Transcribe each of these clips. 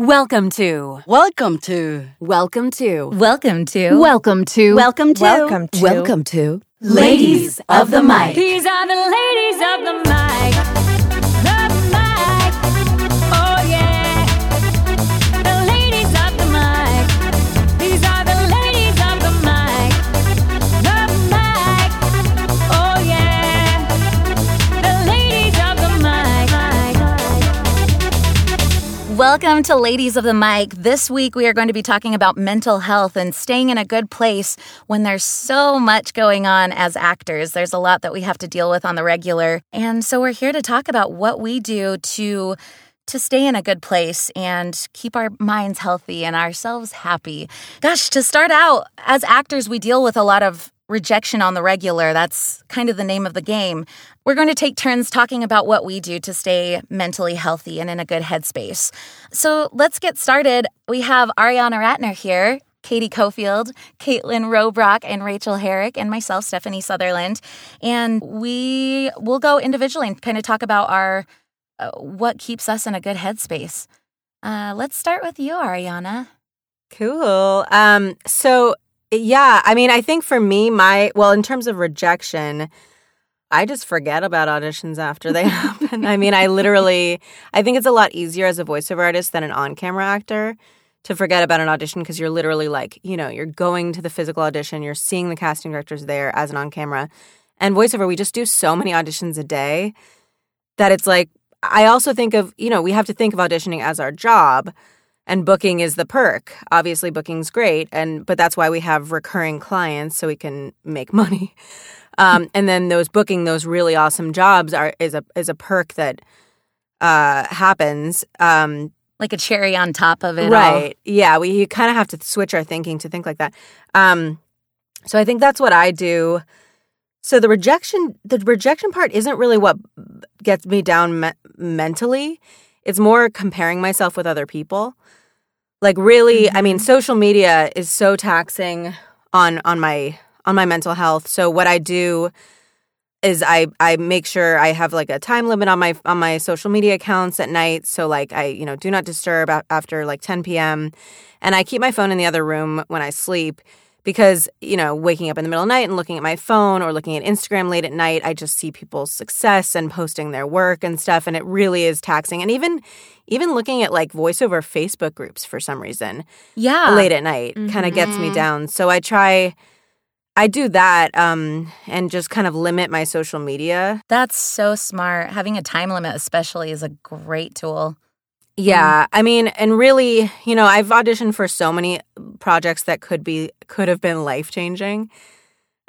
Welcome to. Welcome to. Welcome to. Welcome to. Welcome to. Welcome to. Welcome to. Welcome to. Ladies of the Mic. These are the ladies of the mic. Welcome to Ladies of the Mic. This week we are going to be talking about mental health and staying in a good place when there's so much going on as actors. There's a lot that we have to deal with on the regular. And so we're here to talk about what we do to to stay in a good place and keep our minds healthy and ourselves happy. Gosh, to start out, as actors we deal with a lot of rejection on the regular. That's kind of the name of the game. We're going to take turns talking about what we do to stay mentally healthy and in a good headspace. So let's get started. We have Arianna Ratner here. Katie Cofield, Kaitlyn Robrock, and Rachel Herrick, and myself, Stephanie Southerland. And we will go individually and kind of talk about our uh, what keeps us in a good headspace. Uh, let's start with you, Arianna. Cool. Um, so yeah, I mean, I think for me, my well, in terms of rejection, I just forget about auditions after they happen. I mean, I literally, I think it's a lot easier as a voiceover artist than an on-camera actor to forget about an audition because you're literally like, you know, you're going to the physical audition, you're seeing the casting directors there as an on-camera, and voiceover, we just do so many auditions a day that it's like. I also think of, you know, we have to think of auditioning as our job and booking is the perk. Obviously booking's great and but that's why we have recurring clients so we can make money. Um, and then those booking those really awesome jobs are is a is a perk that uh, happens um, Like a cherry on top of it. all. right. Yeah we you kind of have to switch our thinking to think like that. Um, so i think that's what i do. So the rejection the rejection part isn't really what gets me down me- mentally it's more comparing myself with other people. Like really i mean mm-hmm. social media is so taxing on on my on my mental health. So what i do is i i make sure i have like a time limit on my on my social media accounts at night. So like i you know do not disturb after like 10 p.m and i keep my phone in the other room when i sleep because you know waking up in the middle of the night and looking at my phone or looking at instagram late at night i just see people's success and posting their work and stuff and it really is taxing and even even looking at like voiceover facebook groups for some reason Yeah. late at night kind of gets me down so i try i do that um and just kind of limit my social media That's so smart. Having a time limit, especially, is a great tool. Yeah i mean and really you know i've auditioned for so many projects that could be could have been life changing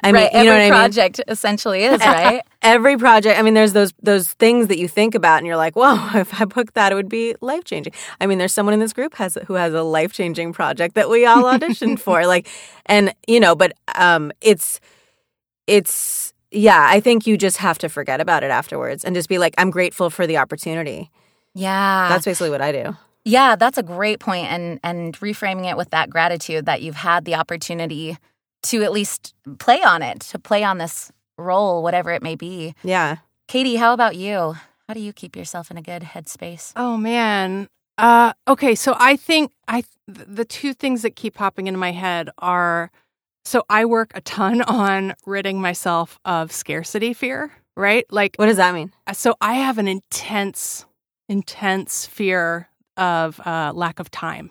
i mean right. you know Every what i mean project essentially is, right? every project i mean there's those those things that you think about and you're like whoa if i booked that it would be life changing i mean there's someone in this group has who has a life changing project that we all auditioned for like and you know but um it's it's yeah i think you just have to forget about it afterwards and just be like i'm grateful for the opportunity yeah. that's basically what i do Yeah, that's a great point and and reframing it with that gratitude that you've had the opportunity to at least play on it, to play on this role, whatever it may be. yeah Katie, how about you? How do you keep yourself in a good headspace? Oh man. Uh okay, so I think I th- the two things that keep popping into my head are so I work a ton on ridding myself of scarcity fear, right? Like what does that mean so I have an intense intense fear of uh lack of time.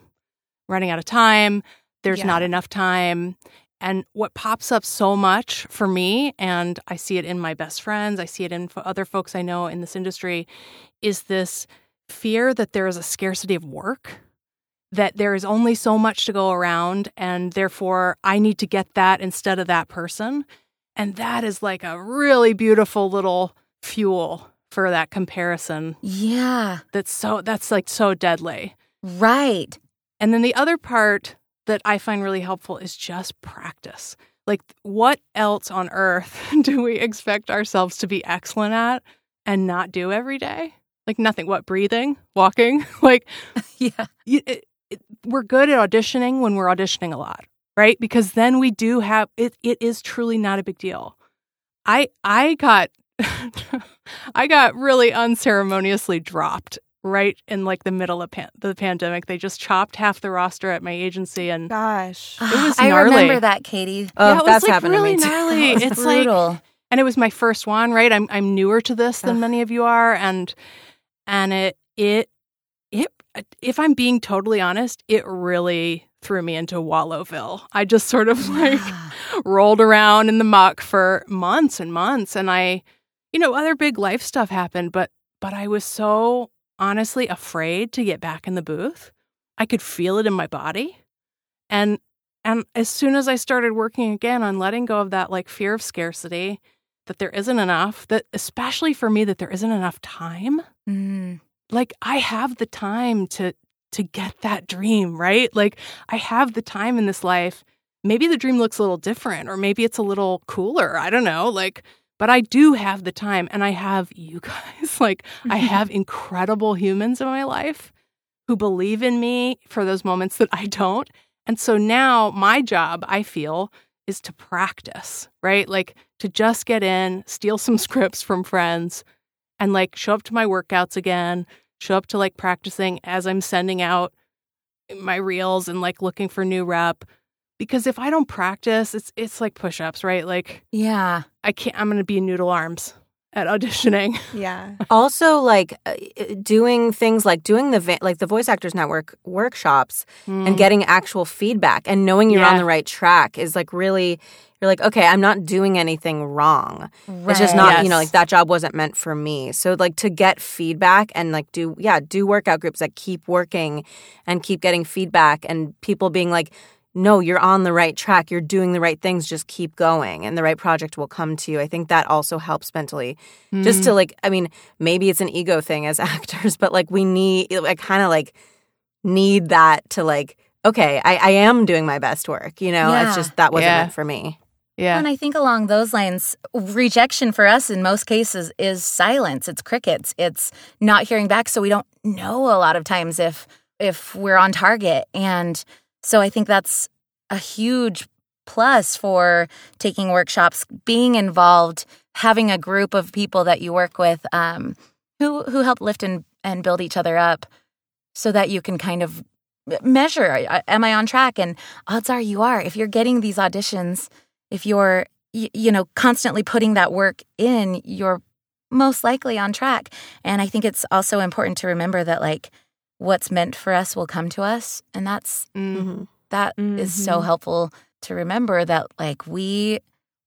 Running out of time, there's Yeah. not enough time. And what pops up so much for me, and I see it in my best friends, I see it in other folks I know in this industry, is this fear that there is a scarcity of work, that there is only so much to go around, and therefore I need to get that instead of that person. And that is like a really beautiful little fuel for that comparison Yeah, that's so that's like so deadly. right. And then the other part that I find really helpful is just practice. Like, what else on earth do we expect ourselves to be excellent at and not do every day? Like, nothing. What, breathing, walking? like, Yeah. you, it, it, we're good at auditioning when we're auditioning a lot, right? Because then we do have it. It is truly not a big deal. I I got I got really unceremoniously dropped right in like the middle of pan- the pandemic. They just chopped half the roster at my agency, and Gosh. It was I remember that, Katie. Oh, yeah, it was that's like happened really to me too. gnarly. It's it's like brutal. and it was my first one right i'm i'm newer to this than Ugh. many of you are and and it it it if i'm being totally honest it really threw me into wallowville i just sort of like rolled around in the muck for months and months and i you know other big life stuff happened but but i was so honestly afraid to get back in the booth i could feel it in my body. And and as soon as i started working again on letting go of that like fear of scarcity that there isn't enough that especially for me that there isn't enough time. Mm. like i have the time to to get that dream right? Like i have the time in this life. Maybe the dream looks a little different or maybe it's a little cooler i don't know like but i do have the time and i have you guys like i have incredible humans in my life who believe in me for those moments that i don't and so now my job i feel is to practice right like to just get in steal some scripts from friends and like show up to my workouts again, show up to like practicing as I'm sending out my reels and like looking for new rep. Because if I don't practice, it's it's like push-ups, right? Like Yeah. I can't I'm gonna be noodle arms at auditioning. Yeah. also like uh, doing things like doing the va- like the voice actors network workshops and getting actual feedback and knowing you're on the right track is like really you're like okay i'm not doing anything wrong it's just Right. not you know like that job wasn't meant for me so like to get feedback and like do yeah do workout groups that keep working and keep getting feedback and people being like no you're on the right track you're doing the right things just keep going and the right project will come to you i think that also helps mentally just to hmm. like i mean maybe it's an ego thing as actors but like we need i kind of like need that to like okay I, I am doing my best work you know Yeah. it's just that wasn't Yeah. meant for me Yeah. And I think along those lines, rejection for us in most cases is silence. It's crickets. It's not hearing back. So we don't know a lot of times if if we're on target. And so I think that's a huge plus for taking workshops, being involved, having a group of people that you work with um, who who help lift and, and build each other up so that you can kind of measure am I on track? And odds are you are. If you're getting these auditions, if you're y- you know constantly putting that work in you're most likely on track and i think it's also important to remember that like what's meant for us will come to us and that's Mm. mm-hmm. that is so Mhm. helpful to remember that like we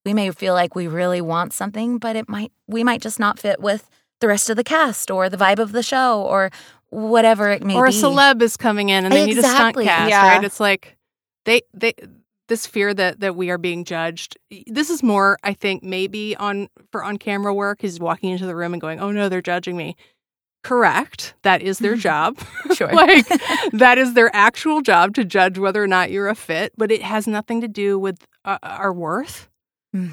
we may feel like we really want something but it might we might just not fit with the rest of the cast or the vibe of the show or whatever it may or a celeb is coming in and they need a stunt cast, Yeah. right? It's like they they this fear that that we are being judged. This is more, I think, maybe on for on camera work is walking into the room and going, "Oh no, they're judging me." Correct. That is their job. Sure. like that is their actual job to judge whether or not you're a fit, but it has nothing to do with uh, our worth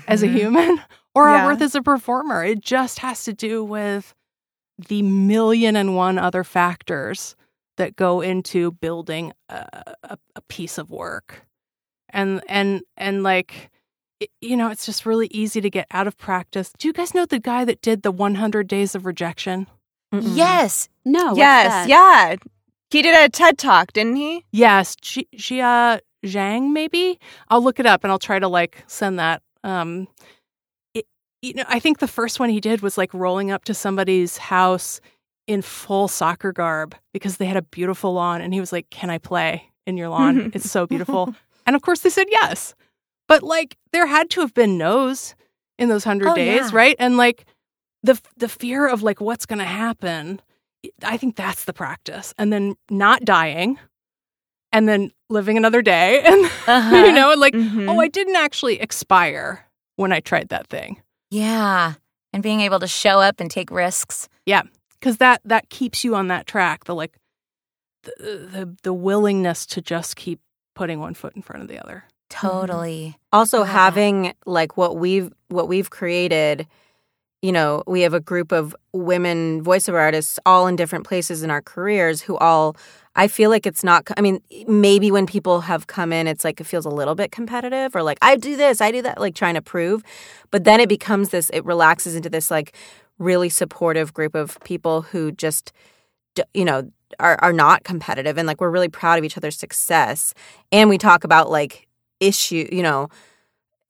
as a Mhm. human or our worth as a performer. It just has to do with the million and one other factors that go into building a, a, a piece of work. And and and like it- you know, it's just really easy to get out of practice. Do you guys know the guy that did the 100 days of rejection? Yes No. what's yes. that? Yeah. He did a TED talk, didn't he? Yes, Xi- Jia Jiang, maybe. I'll look it up and I'll try to like send that. Um, it, you know, I think the first one he did was like rolling up to somebody's house in full soccer garb because they had a beautiful lawn, and he was like, "Can I play in your lawn? it's so beautiful." and of course, they said yes. But like, there had to have been no's in those hundred Oh, days, yeah. right? And like, the the fear of like what's going to happen. I think that's the practice, and then not dying and then living another day and Uh-huh. you know and like Mhm. oh i didn't actually expire when i tried that thing yeah and being able to show up and take risks Yeah. because that that keeps you on that track the like the, the the willingness to just keep putting one foot in front of the other totally also Love that. having like what we've what we've created you know we have a group of women voiceover artists all in different places in our careers who all i feel like it's not i mean maybe when people have come in it's like it feels a little bit competitive or like i do this i do that like trying to prove. But then it becomes this it relaxes into this like really supportive group of people who just you know are are not competitive and like we're really proud of each other's success. And we talk about like issue you know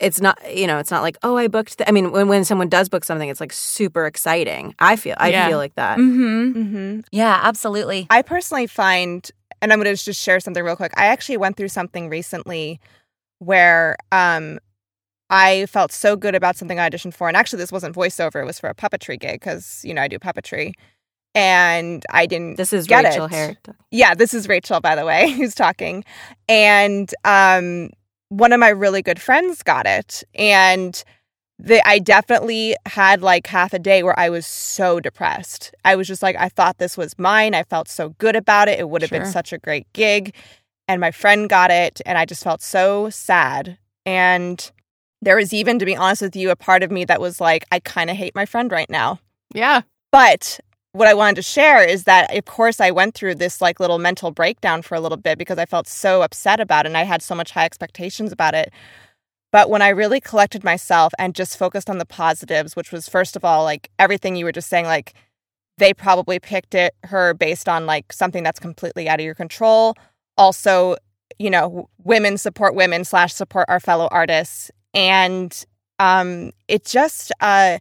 it's not you know it's not like oh i booked th-. i mean when, when someone does book something it's like super exciting i feel i Yeah. feel like that Mm-hmm. Mm-hmm. Yeah, absolutely. I personally find, and I'm going to just share something real quick. I actually went through something recently where um, I felt so good about something I auditioned for. And actually, this wasn't voiceover, it was for a puppetry gig because, you know, I do puppetry. And I didn't. this is get rachel it. Hare. Yeah, this is Rachel, by the way, who's talking. And um, one of my really good friends got it. And the, I definitely had like half a day where I was so depressed. I was just like, I thought this was mine. I felt so good about it. It would have Sure. been such a great gig. And my friend got it. And I just felt so sad. And there was even, to be honest with you, a part of me that was like, I kind of hate my friend right now. Yeah. But what I wanted to share is that, of course, I went through this like little mental breakdown for a little bit because I felt so upset about it and I had so much high expectations about it. But when I really collected myself and just focused on the positives, which was first of all, like everything you were just saying, like they probably picked it her based on like something that's completely out of your control. Also, you know, women support women slash support our fellow artists. And um it just uh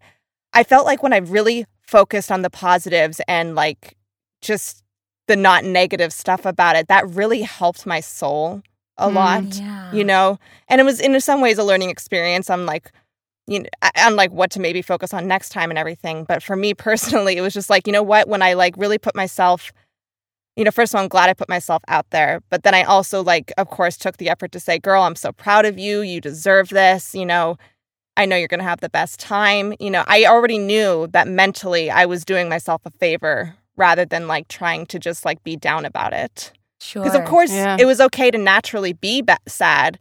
I felt like when I really focused on the positives and like just the not negative stuff about it, that really helped my soul a Mm, lot, Yeah. you know? And it was in some ways a learning experience. I'm like, you know, on like what to maybe focus on next time and everything. But for me personally, it was just like, you know what? When I like really put myself, you know, first of all, I'm glad I put myself out there. But then I also like, of course, took the effort to say, girl, I'm so proud of you. You deserve this, you know. I know you're going to have the best time. You know, I already knew that mentally I was doing myself a favor rather than like trying to just like be down about it. Sure. Because of course Yeah. it was okay to naturally be ba- sad,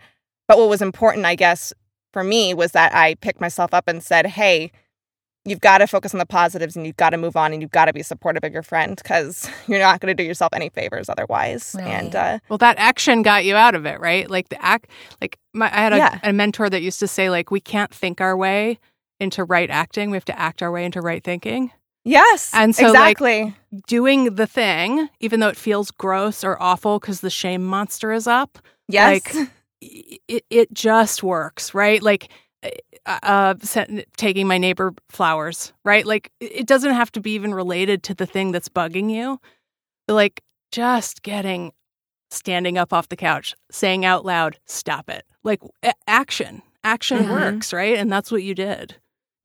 but what was important, I guess, for me was that I picked myself up and said, "Hey, you've got to focus on the positives and you've got to move on and you've got to be supportive of your friend because you're not going to do yourself any favors otherwise." And uh, Well, that action got you out of it, right? Like the act, like my, I had a, Yeah. a mentor that used to say, like, we can't think our way into right acting. We have to act our way into right thinking. yes, And so, like, exactly. Doing the thing, even though it feels gross or awful because the shame monster is up, yes. like, it, it just works, right? Like, uh, uh, sen- taking my neighbor flowers, right? Like, it it doesn't have to be even related to the thing that's bugging you. But, like, just getting, standing up off the couch, saying out loud, stop it. Like, a- action. Action Mhm. works, right? And that's what you did.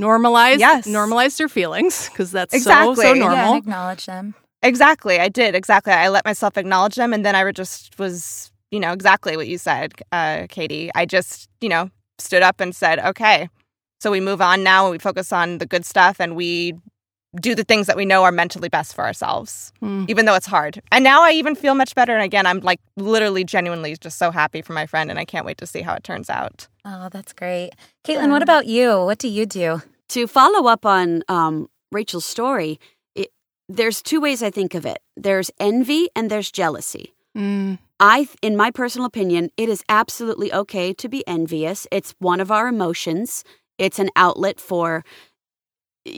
Normalize, Yes. normalize your feelings because that's so, Exactly. so Yeah, normal. Yeah, acknowledge them. Exactly. I did. Exactly. I let myself acknowledge them. And then I just was, you know, exactly what you said, uh, Katie. I just, you know, stood up and said, okay, so we move on now and we focus on the good stuff and we do the things that we know are mentally best for ourselves, Hmm. even though it's hard. And now I even feel much better. And again, I'm like literally genuinely just so happy for my friend and I can't wait to see how it turns out. Oh, that's great. Kaitlyn, what about you? What do you do? to follow up on um, Rachel's story, it, there's two ways I think of it. There's envy and there's jealousy. Mm. I, in my personal opinion, it is absolutely okay to be envious. It's one of our emotions. It's an outlet for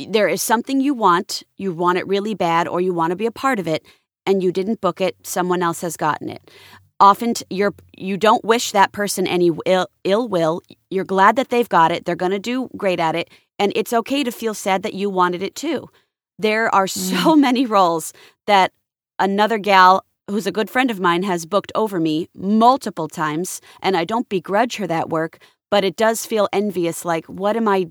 there is something you want, you want it really bad, or you want to be a part of it, and you didn't book it. Someone else has gotten it. Often, t- you're you don't wish that person any ill, ill will. You're glad that they've got it. They're going to do great at it, and it's okay to feel sad that you wanted it too. There are so mm. many roles that another gal who's a good friend of mine has booked over me multiple times, and I don't begrudge her that work, but it does feel envious. Like, what am I?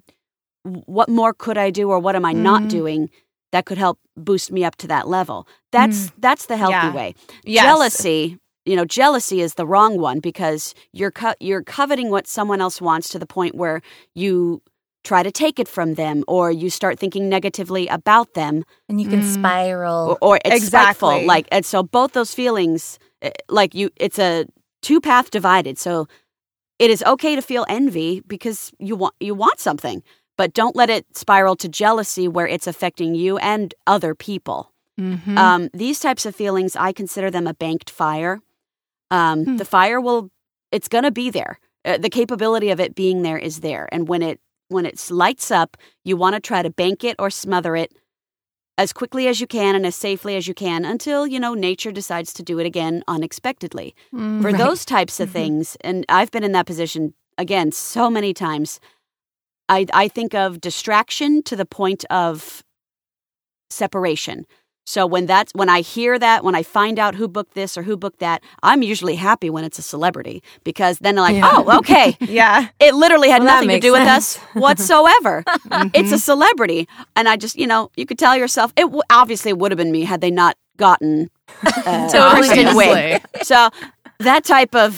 What more could I do, or what am I not Mhm. doing that could help boost me up to that level? That's that's the healthy Yeah. way. Yes. Jealousy, you know, jealousy is the wrong one because you're co- you're coveting what someone else wants to the point where you try to take it from them or you start thinking negatively about them And you can Mm. spiral. or, or it's spiteful. Exactly. Like, and so both those feelings, eh, like you, it's a two path divided. So it is okay to feel envy because you want you want something, but don't let it spiral to jealousy where it's affecting you and other people. Mhm. Um, these types of feelings, I consider them a banked fire. Um, Hmm. The fire will, it's going to be there. Uh, the capability of it being there is there, and when it when it lights up, you want to try to bank it or smother it as quickly as you can and as safely as you can until, you know, nature decides to do it again unexpectedly. Mm, For right. those types of things, and I've been in that position again so many times, I, I think of distraction to the point of separation. So when that's when I hear that, when I find out who booked this or who booked that, I'm usually happy when it's a celebrity because then they're like, Yeah. oh, okay. Yeah. It literally had Well, nothing to do with us whatsoever. It's a celebrity, and I just, you know, you could tell yourself it w- obviously would have been me had they not gotten uh, Totally So that type of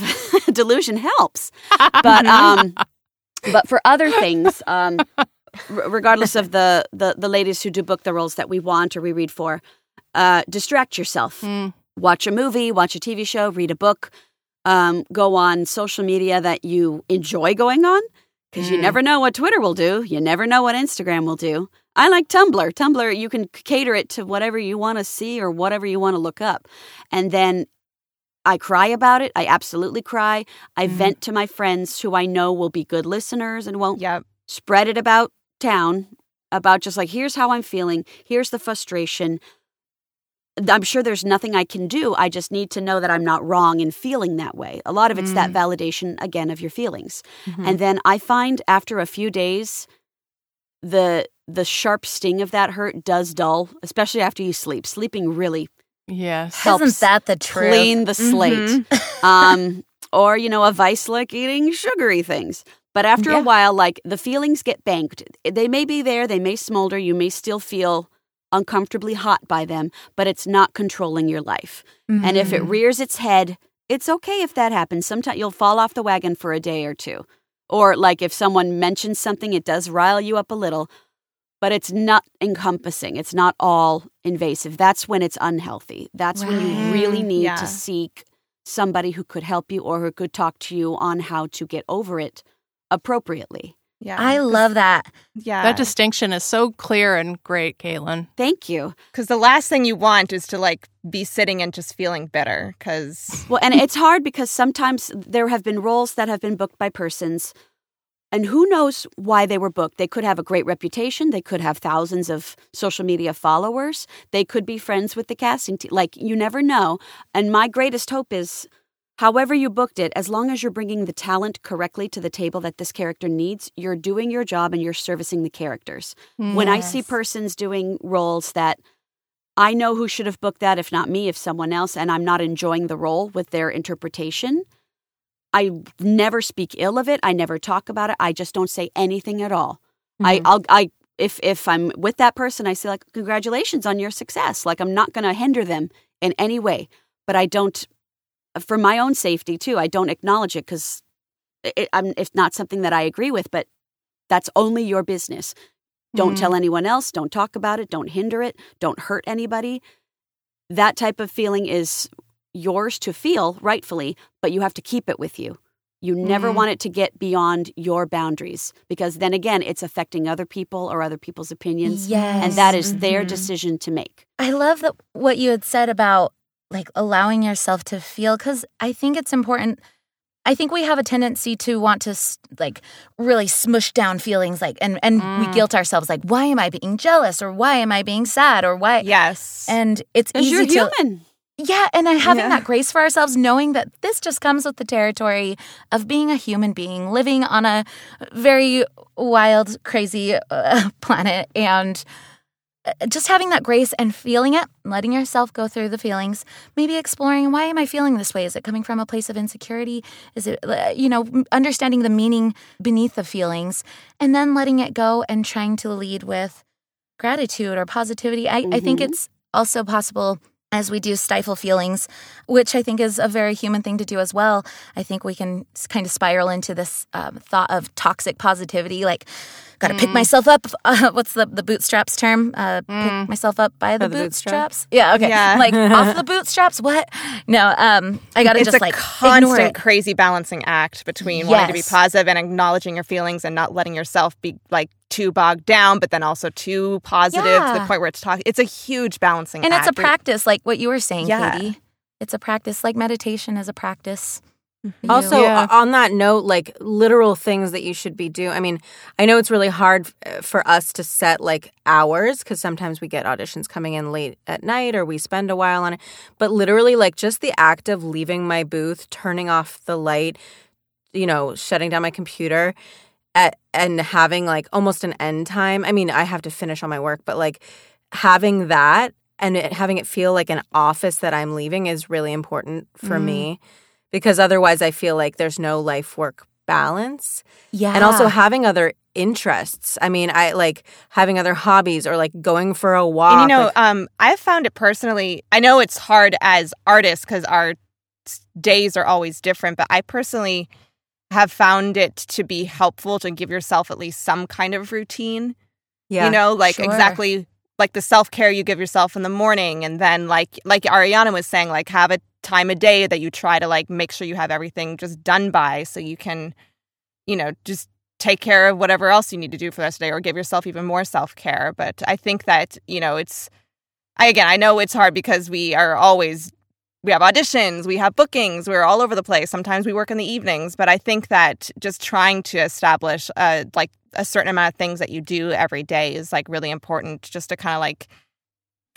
delusion helps, but um, but for other things, um, regardless of the, the the ladies who do book the roles that we want or we read for, uh, distract yourself. Mm. Watch a movie, watch a TV show, read a book, um, go on social media that you enjoy going on because you Mm. never know what Twitter will do. You never know what Instagram will do. I like Tumblr. Tumblr, you can cater it to whatever you want to see or whatever you want to look up. And then I cry about it. I absolutely cry. I Mm. vent to my friends who I know will be good listeners and won't Yep. spread it about town about just like here's how I'm feeling, here's the frustration. I'm sure there's nothing I can do. I just need to know that I'm not wrong in feeling that way. A lot of it's that mm. validation again of your feelings. Mm-hmm. And then I find after a few days the the sharp sting of that hurt does dull, especially after you sleep. Sleeping really Yes. helps Isn't that the truth? clean the slate. Mm-hmm. um, or, you know, a vice like eating sugary things. But after a while, like the feelings get banked. They may be there, they may smolder, you may still feel uncomfortably hot by them, but it's not controlling your life. And if it mm-hmm. rears its head, it's okay if that happens. Sometimes you'll fall off the wagon for a day or two. Or, like, if someone mentions something, it does rile you up a little, but it's not encompassing. It's not all invasive. That's when it's unhealthy. That's when you really need Yeah. to seek somebody who could help you or who could talk to you on how to get over it appropriately. Yeah. I love that. yeah. That distinction is so clear and great, Kaitlyn. Thank you. Because the last thing you want is to like be sitting and just feeling bitter. Because Well, and it's hard because sometimes there have been roles that have been booked by persons, and who knows why they were booked. They could have a great reputation. They could have thousands of social media followers. They could be friends with the casting team. Like, you never know. And my greatest hope is however you booked it, as long as you're bringing the talent correctly to the table that this character needs, you're doing your job and you're servicing the characters. Hmm. When I see persons doing roles that I know who should have booked that, if not me, if someone else, and I'm not enjoying the role with their interpretation. I never speak ill of it. I never talk about it. I just don't say anything at all. I, hmm. I'll, I, if if I'm with that person, I say like, congratulations on your success. Like I'm not going to hinder them in any way, but I don't, for my own safety too. I don't acknowledge it because it, I'm, it's not something that I agree with. But that's only your business. Don't tell anyone else. Don't talk about it. Don't hinder it. Don't hurt anybody. That type of feeling is yours to feel rightfully, but you have to keep it with you. You never Mhm. want it to get beyond your boundaries because then again, it's affecting other people or other people's opinions. Yes. And that is their Mhm. decision to make. I love that what you had said about like allowing yourself to feel because I think it's important. I think we have a tendency to want to like really smush down feelings, like and and we Mm. guilt ourselves, like why am I being jealous or why am I being sad or why? yes. And it's easy you're to human. yeah, and I- having Yeah. that grace for ourselves, knowing that this just comes with the territory of being a human being living on a very wild, crazy uh, planet, and just having that grace and feeling it, letting yourself go through the feelings, maybe exploring why am I feeling this way? Is it coming from a place of insecurity? Is it, uh, you know, understanding the meaning beneath the feelings, and then letting it go and trying to lead with gratitude or positivity. I, I think Mhm. it's also possible as we do stifle feelings, which I think is a very human thing to do as well. I think we can kind of spiral into this um, thought of toxic positivity, like, got to pick myself up. Uh, what's the, the bootstraps term? Uh, Pick myself up by the, the bootstraps. Yeah, okay. Yeah. Like off the bootstraps. What? No, um, I got to just a like constant crazy balancing act between wanting to be positive and acknowledging your feelings and not letting yourself be like too bogged down, but then also too positive to the point where it's talking. It's a huge balancing And act. it's a practice, like what you were saying, Yeah. Katie. It's a practice, like meditation is a practice. Also, Yeah. on that note, like literal things that you should be doing. I mean, I know it's really hard uh, for us to set like hours because sometimes we get auditions coming in late at night or we spend a while on it. But literally, like just the act of leaving my booth, turning off the light, you know, shutting down my computer. At, and having like almost an end time. I mean, I have to finish all my work, but like having that and it, having it feel like an office that I'm leaving is really important for Mm. me because otherwise I feel like there's no life work balance. Yeah. And also having other interests. I mean, I like having other hobbies or like going for a walk. And you know, like- um, I've found it personally. I know it's hard as artists because our days are always different, but I personally have found it to be helpful to give yourself at least some kind of routine. yeah. you know, like sure. exactly like the self care you give yourself in the morning, and then like like Arianna was saying, like have a time of day that you try to like make sure you have everything just done by, so you can, you know, just take care of whatever else you need to do for the rest of the day, or give yourself even more self care. But I think that you know it's, I again I know it's hard because we are always. We have auditions, we have bookings, we're all over the place. Sometimes we work in the evenings, but I think that just trying to establish uh, like a certain amount of things that you do every day is like really important just to kind of like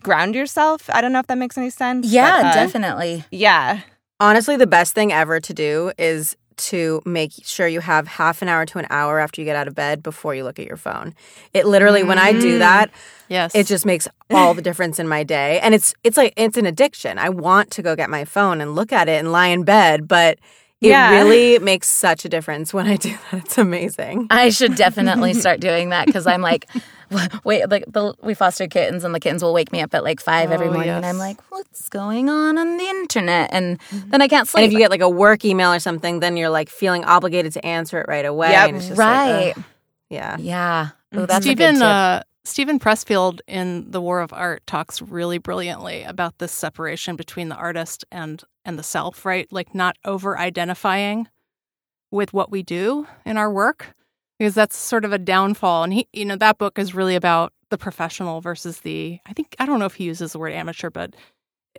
ground yourself. I don't know if that makes any sense. yeah, but, uh, definitely. Yeah. Honestly, the best thing ever to do is to make sure you have half an hour to an hour after you get out of bed before you look at your phone. It literally, when I do Mm. that, Yes. it just makes all the difference in my day. And it's it's like it's an addiction. I want to go get my phone and look at it and lie in bed, but it Yeah. really makes such a difference when I do that. It's amazing. I should definitely start doing that because I'm like, wait, like the, we foster kittens and the kittens will wake me up at like five every Oh, morning, and I'm like, what's going on on the internet? And then I can't sleep. And if you get like a work email or something, then you're like feeling obligated to answer it right away. Yep. And it's just like, right, ugh. yeah. yeah, Mm-hmm. oh, that's a Steven good tip. uh, Steven Pressfield in The War of Art talks really brilliantly about this separation between the artist and and the self, right? Like not over identifying with what we do in our work because that's sort of a downfall and he you know that book is really about the professional versus the I think I don't know if he uses the word amateur but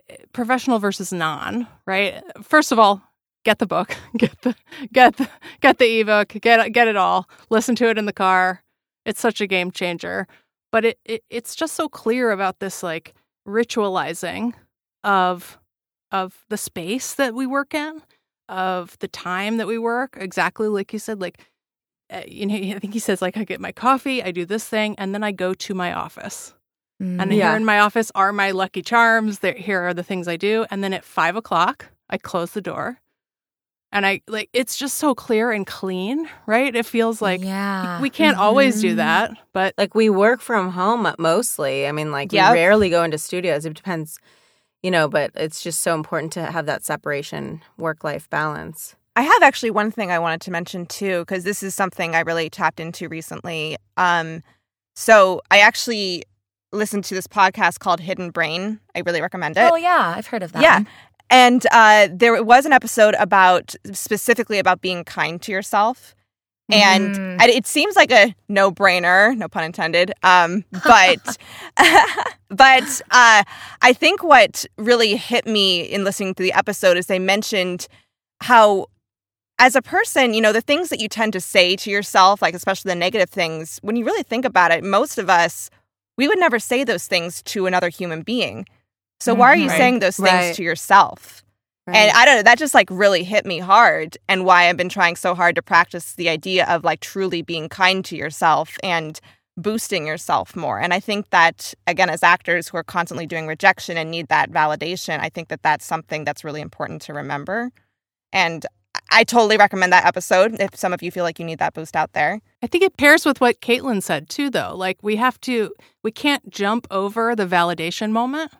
eh, professional versus non, right? First of all, get the book, get the get the get the ebook, get get it all, listen to it in the car. It's such a game changer. But it, it it's just so clear about this like ritualizing of of the space that we work in, of the time that we work. Exactly like you said, like you know, I think he says like I get my coffee, I do this thing, and then I go to my office. Mm. And Yeah. here in my office are my lucky charms. There, here are the things I do. And then at five o'clock, I close the door. And I like it's just so clear and clean, right? It feels like yeah, we can't always do Mhm. that, but Like we work from home mostly. I mean, like Yep. we rarely go into studios. It depends, you know, but it's just so important to have that separation, work life balance. I have actually one thing I wanted to mention too, because this is something I really tapped into recently. Um, so I actually listened to this podcast called Hidden Brain. I really recommend it. Oh yeah, I've heard of that. Yeah. one. And uh, there was an episode about specifically about being kind to yourself. And and it seems like a no brainer, no pun intended. Um, but but uh, I think what really hit me in listening to the episode is they mentioned how, as a person, you know, the things that you tend to say to yourself, like especially the negative things, when you really think about it, most of us, we would never say those things to another human being. So why are you Mhm. saying those things Right. to yourself? And I don't know, that just like really hit me hard and why I've been trying so hard to practice the idea of like truly being kind to yourself and boosting yourself more. And I think that again as actors who are constantly doing rejection and need that validation, I think that that's something that's really important to remember. And I totally recommend that episode if some of you feel like you need that boost out there. I think it pairs with what Kaitlyn said too, though. Like we have to, we can't jump over the validation moment.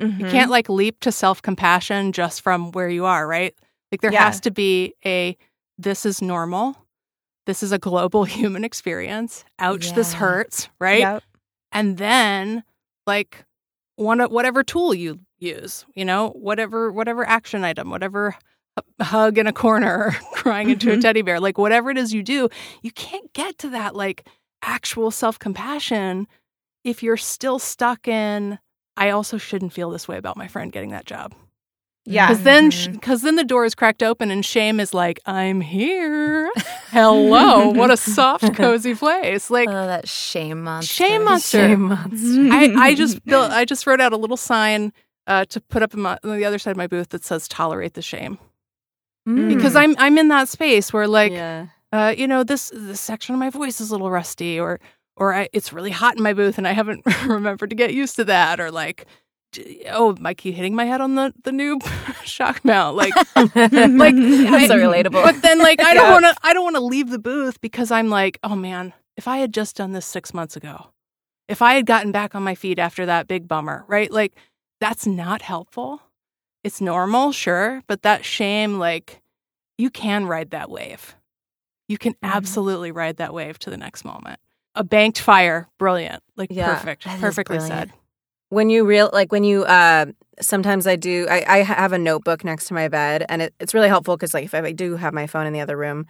You Mhm. can't like leap to self compassion just from where you are, right? Like there Yeah. has to be a this is normal. This is a global human experience. Ouch, this hurts, right? Yep. And then like one whatever tool you use, you know, whatever whatever action item, whatever hug in a corner, crying into a Mhm. teddy bear, like whatever it is you do, you can't get to that like actual self compassion if you're still stuck in I also shouldn't feel this way about my friend getting that job. Yeah. Because then, because then the door is cracked open, and shame is like, "I'm here. Hello, what a soft, cozy place." Like, Oh, that shame monster. shame monster. Shame monster. I, I just built. I just wrote out a little sign uh, to put up my, on the other side of my booth that says "Tolerate the shame," because I'm I'm in that space where like, yeah. uh, you know, this this section of my voice is a little rusty, or or I, it's really hot in my booth, and I haven't remembered to get used to that, or like. Oh, I keep hitting my head on the the new shock mount. Like, like That's so relatable. But then, like, I don't Yeah. want to. I don't want to leave the booth because I'm like, oh man, if I had just done this six months ago, if I had gotten back on my feet after that big bummer, right? Like, that's not helpful. It's normal, sure, but that shame, like, you can ride that wave. You can Mm-hmm. absolutely ride that wave to the next moment. A banked fire, brilliant, like Yeah, perfect, perfectly said. when you real like when you uh sometimes i do i, I have a notebook next to my bed and it, it's really helpful because like if i do have my phone in the other room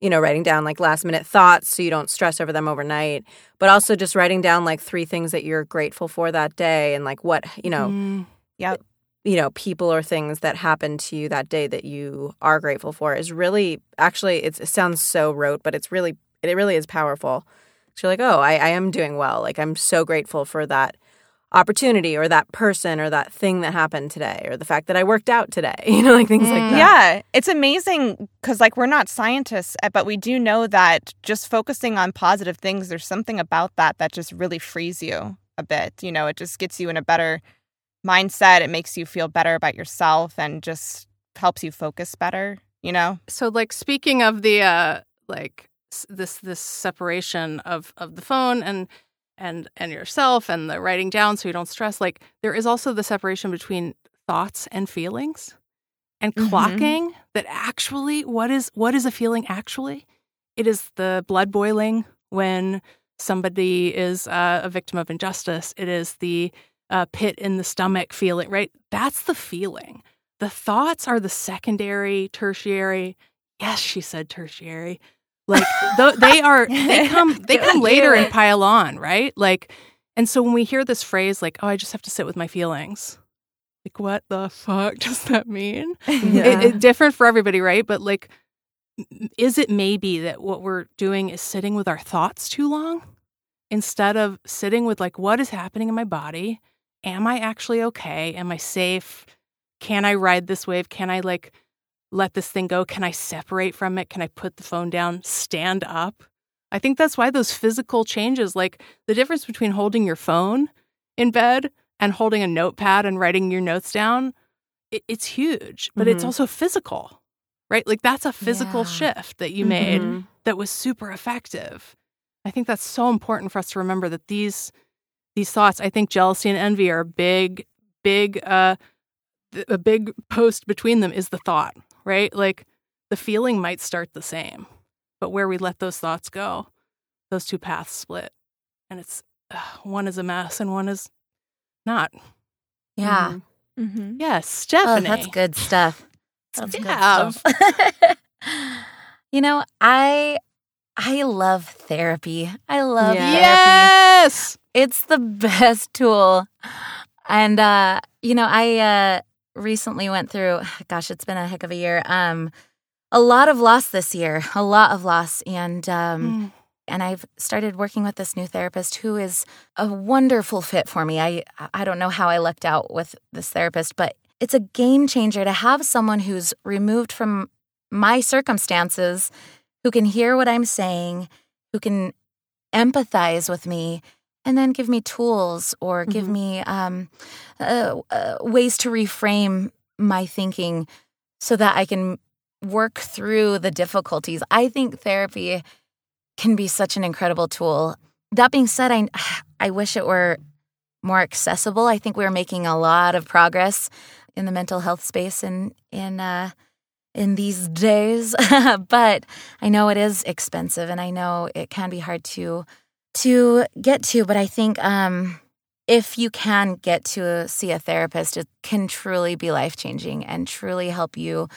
you know writing down like last minute thoughts so you don't stress over them overnight but also just writing down like three things that you're grateful for that day and like what you know Mm, Yep. You know people or things that happened to you that day that you are grateful for is really actually it's, it sounds so rote but it's really it really is powerful. So you're like oh I, I am doing well. Like i'm so grateful for that opportunity or that person or that thing that happened today or the fact that i worked out today you know like things like that. Yeah, it's amazing because, like, we're not scientists, uh, but we do know that just focusing on positive things, there's something about that that just really frees you a bit. You know, it just gets you in a better mindset. It makes you feel better about yourself and just helps you focus better, you know? so like speaking of the uh like this this separation of of the phone and and and yourself and the writing down so you don't stress like there is also the separation between thoughts and feelings and Mhm. clocking that actually what is what is a feeling actually it is the blood boiling when somebody is uh, a victim of injustice it is the uh, pit in the stomach feeling right that's the feeling the thoughts are the secondary, tertiary. Yes, she said tertiary. Like th- they are, they come, they come later and pile on, right? Like, and so when we hear this phrase, like, "Oh, I just have to sit with my feelings," like, what the fuck does that mean? It, it different for everybody, right? But like, is it maybe that what we're doing is sitting with our thoughts too long instead of sitting with like, what is happening in my body? Am I actually okay? Am I safe? can I ride this wave? Can I like let this thing go? Can I separate from it? Can I put the phone down, stand up? I think that's why those physical changes, like the difference between holding your phone in bed and holding a notepad and writing your notes down, it, it's huge, but it's Mhm. also physical, right? Like that's a physical Yeah. shift that you made Mhm. that was super effective. I think that's so important for us to remember that these these thoughts, I think jealousy and envy are a big, big uh th- a big post between them is the thought, right? Like the feeling might start the same, but where we let those thoughts go, those two paths split. And it's uh, one is a mess and one is not. Yeah. Mm-hmm. Yes, Oh, that's good stuff. That's good stuff. you know, I I love therapy. I love Yeah. therapy. Yes. It's the best tool. And uh, you know, I uh recently went through gosh, it's been a heck of a year. Um a lot of loss this year. A lot of loss and um Mm. and I've started working with this new therapist who is a wonderful fit for me. I I don't know how I lucked out with this therapist, but it's a game changer to have someone who's removed from my circumstances, who can hear what I'm saying, who can empathize with me, and then give me tools or give Mhm. me um, uh, uh, ways to reframe my thinking so that I can work through the difficulties. I think therapy can be such an incredible tool. That being said, I I wish it were more accessible. I think we're making a lot of progress in the mental health space in in uh, in these days, but I know it is expensive, and I know it can be hard to to get to. But I think um, if you can get to see a therapist, it can truly be life changing and truly help you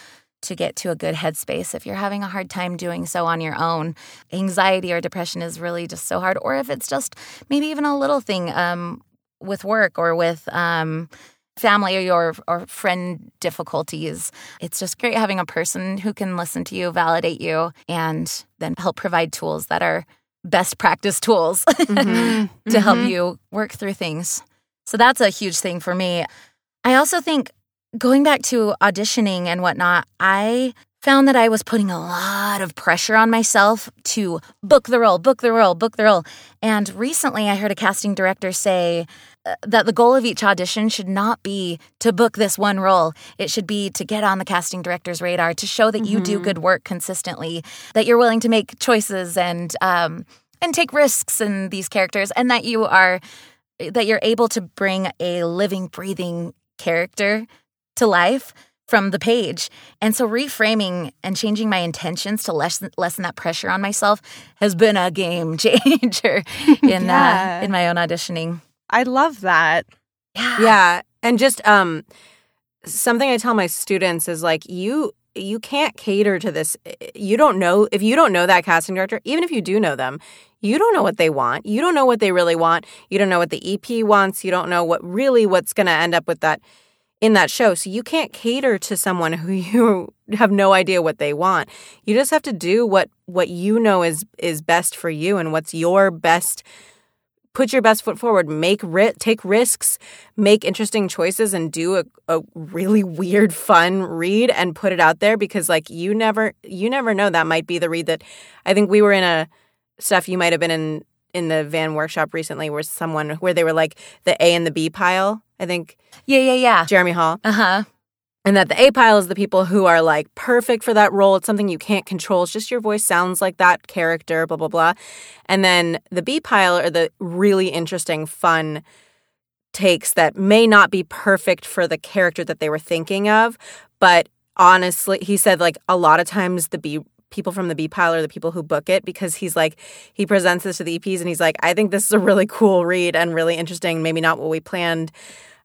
to get to a good headspace. If you're having a hard time doing so on your own, anxiety or depression is really just so hard. Or if it's just maybe even a little thing um, with work or with um, family or your or friend difficulties. It's just great having a person who can listen to you, validate you, and then help provide tools that are best practice tools mm-hmm. to help mm-hmm. you work through things. So that's a huge thing for me. I also think going back to auditioning and whatnot, I found that I was putting a lot of pressure on myself to book the role, book the role, book the role. And recently I heard a casting director say that the goal of each audition should not be to book this one role. It should be to get on the casting director's radar, to show that you do good work consistently, that you're willing to make choices and um, and take risks in these characters, and that you are that you're able to bring a living, breathing character to life from the page. And so reframing and changing my intentions to lessen, lessen that pressure on myself has been a game changer in Yeah. uh, in my own auditioning. I love that. Yeah, and just um something I tell my students is like you you can't cater to this. You don't know if you don't know that casting director, even if you do know them, you don't know what they want. You don't know what they really want. You don't know what the EP wants. You don't know what really what's going to end up with that in that show. So you can't cater to someone who you have no idea what they want. You just have to do what what you know is is best for you and what's your best put your best foot forward make ri- take risks make interesting choices and do a, a really weird fun read and put it out there because like you never you never know that might be the read that i think we were in a stuff you might have been in in the van workshop recently where someone where they were like the a and the b pile i think Yeah, yeah, yeah. jeremy hall Uh huh. And that the A pile is the people who are like perfect for that role. It's something you can't control. It's just your voice sounds like that character, blah, blah, blah. And then the B pile are the really interesting, fun takes that may not be perfect for the character that they were thinking of. But honestly, he said like a lot of times the B people from the B pile are the people who book it because he's like he presents this to the EPs and he's like, I think this is a really cool read and really interesting. Maybe not what we planned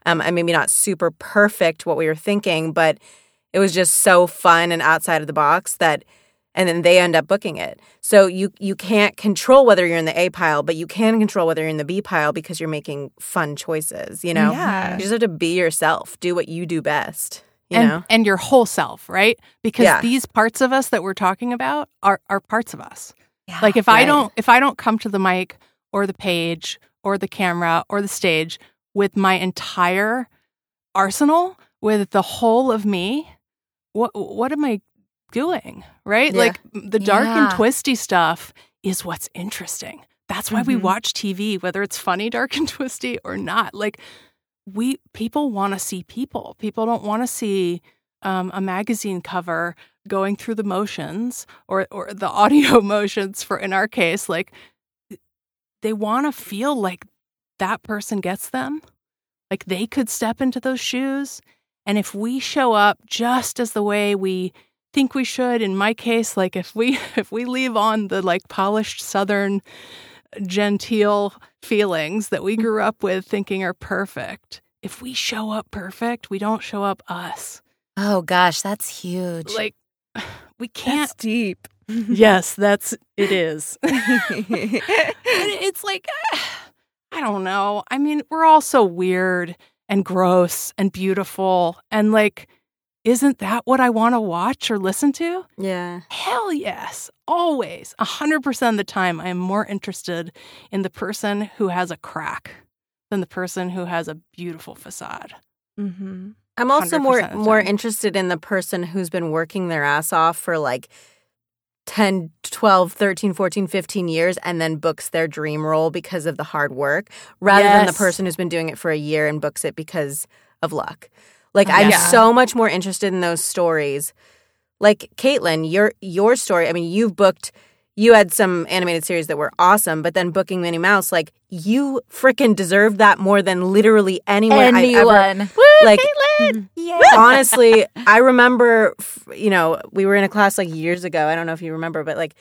um, and maybe not super perfect what we were thinking, but it was just so fun and outside of the box that and then they end up booking it. So you you can't control whether you're in the A pile, but you can control whether you're in the B pile because you're making fun choices, you know? Yeah. You just have to be yourself, do what you do best, you and know? and your whole self, right? Because Yeah. these parts of us that we're talking about are are parts of us. Yeah. Like if I don't if I don't come to the mic or the page or the camera or the stage with my entire arsenal, with the whole of me, what what am I doing? Right? Yeah. Like the dark and twisty stuff is what's interesting. That's why we Mhm. watch TV, whether it's funny, dark and twisty or not. Like we people want to see people. People don't want to see um, a magazine cover going through the motions or or the audio motions for in our case like they want to feel like that person gets them like they could step into those shoes and if we show up just as the way we think we should in my case like if we if we leave on the like polished southern genteel feelings that we grew up with thinking are perfect if we show up perfect we don't show up us oh gosh, that's huge. like we can't That's deep. yes that's it is it's like i don't know. I mean we're all so weird and gross and beautiful and like isn't that what i want to watch or listen to? Yeah. hell yes always. 100% of the time i am more interested in the person who has a crack than the person who has a beautiful facade. Mm-hmm. I'm also more more interested in the person who's been working their ass off for like 10, 12, 13, 14, 15 years and then books their dream role because of the hard work rather than the person who's been doing it for a year and books it because of luck. Like I'm so much more interested in those stories. Like Kaitlyn, your your story, I mean, you've booked you had some animated series that were awesome, but then booking Minnie Mouse, like you freaking deserved that more than literally anyone I've ever Anyone. like mm-hmm. Yeah. honestly i remember you know we were in a class like years ago i don't know if you remember but like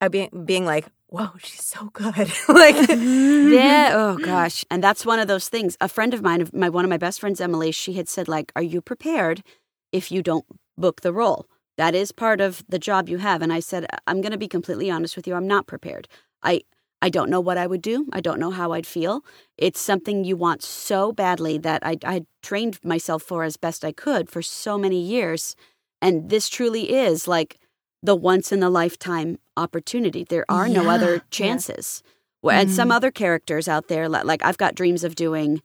i being being like whoa she's so good like mm-hmm. yeah. Oh gosh. And that's one of those things. A friend of mine, my one of my best friends, Emily, she had said, like, "Are you prepared if you don't book the role? That is part of the job you have." And I said, "I'm going to be completely honest with you. I'm not prepared. I I don't know what I would do. I don't know how I'd feel. It's something you want so badly that I, I trained myself for as best I could for so many years. And this truly is like the once in a lifetime opportunity. There are no other chances. Well, And some other characters out there, li- like I've got dreams of doing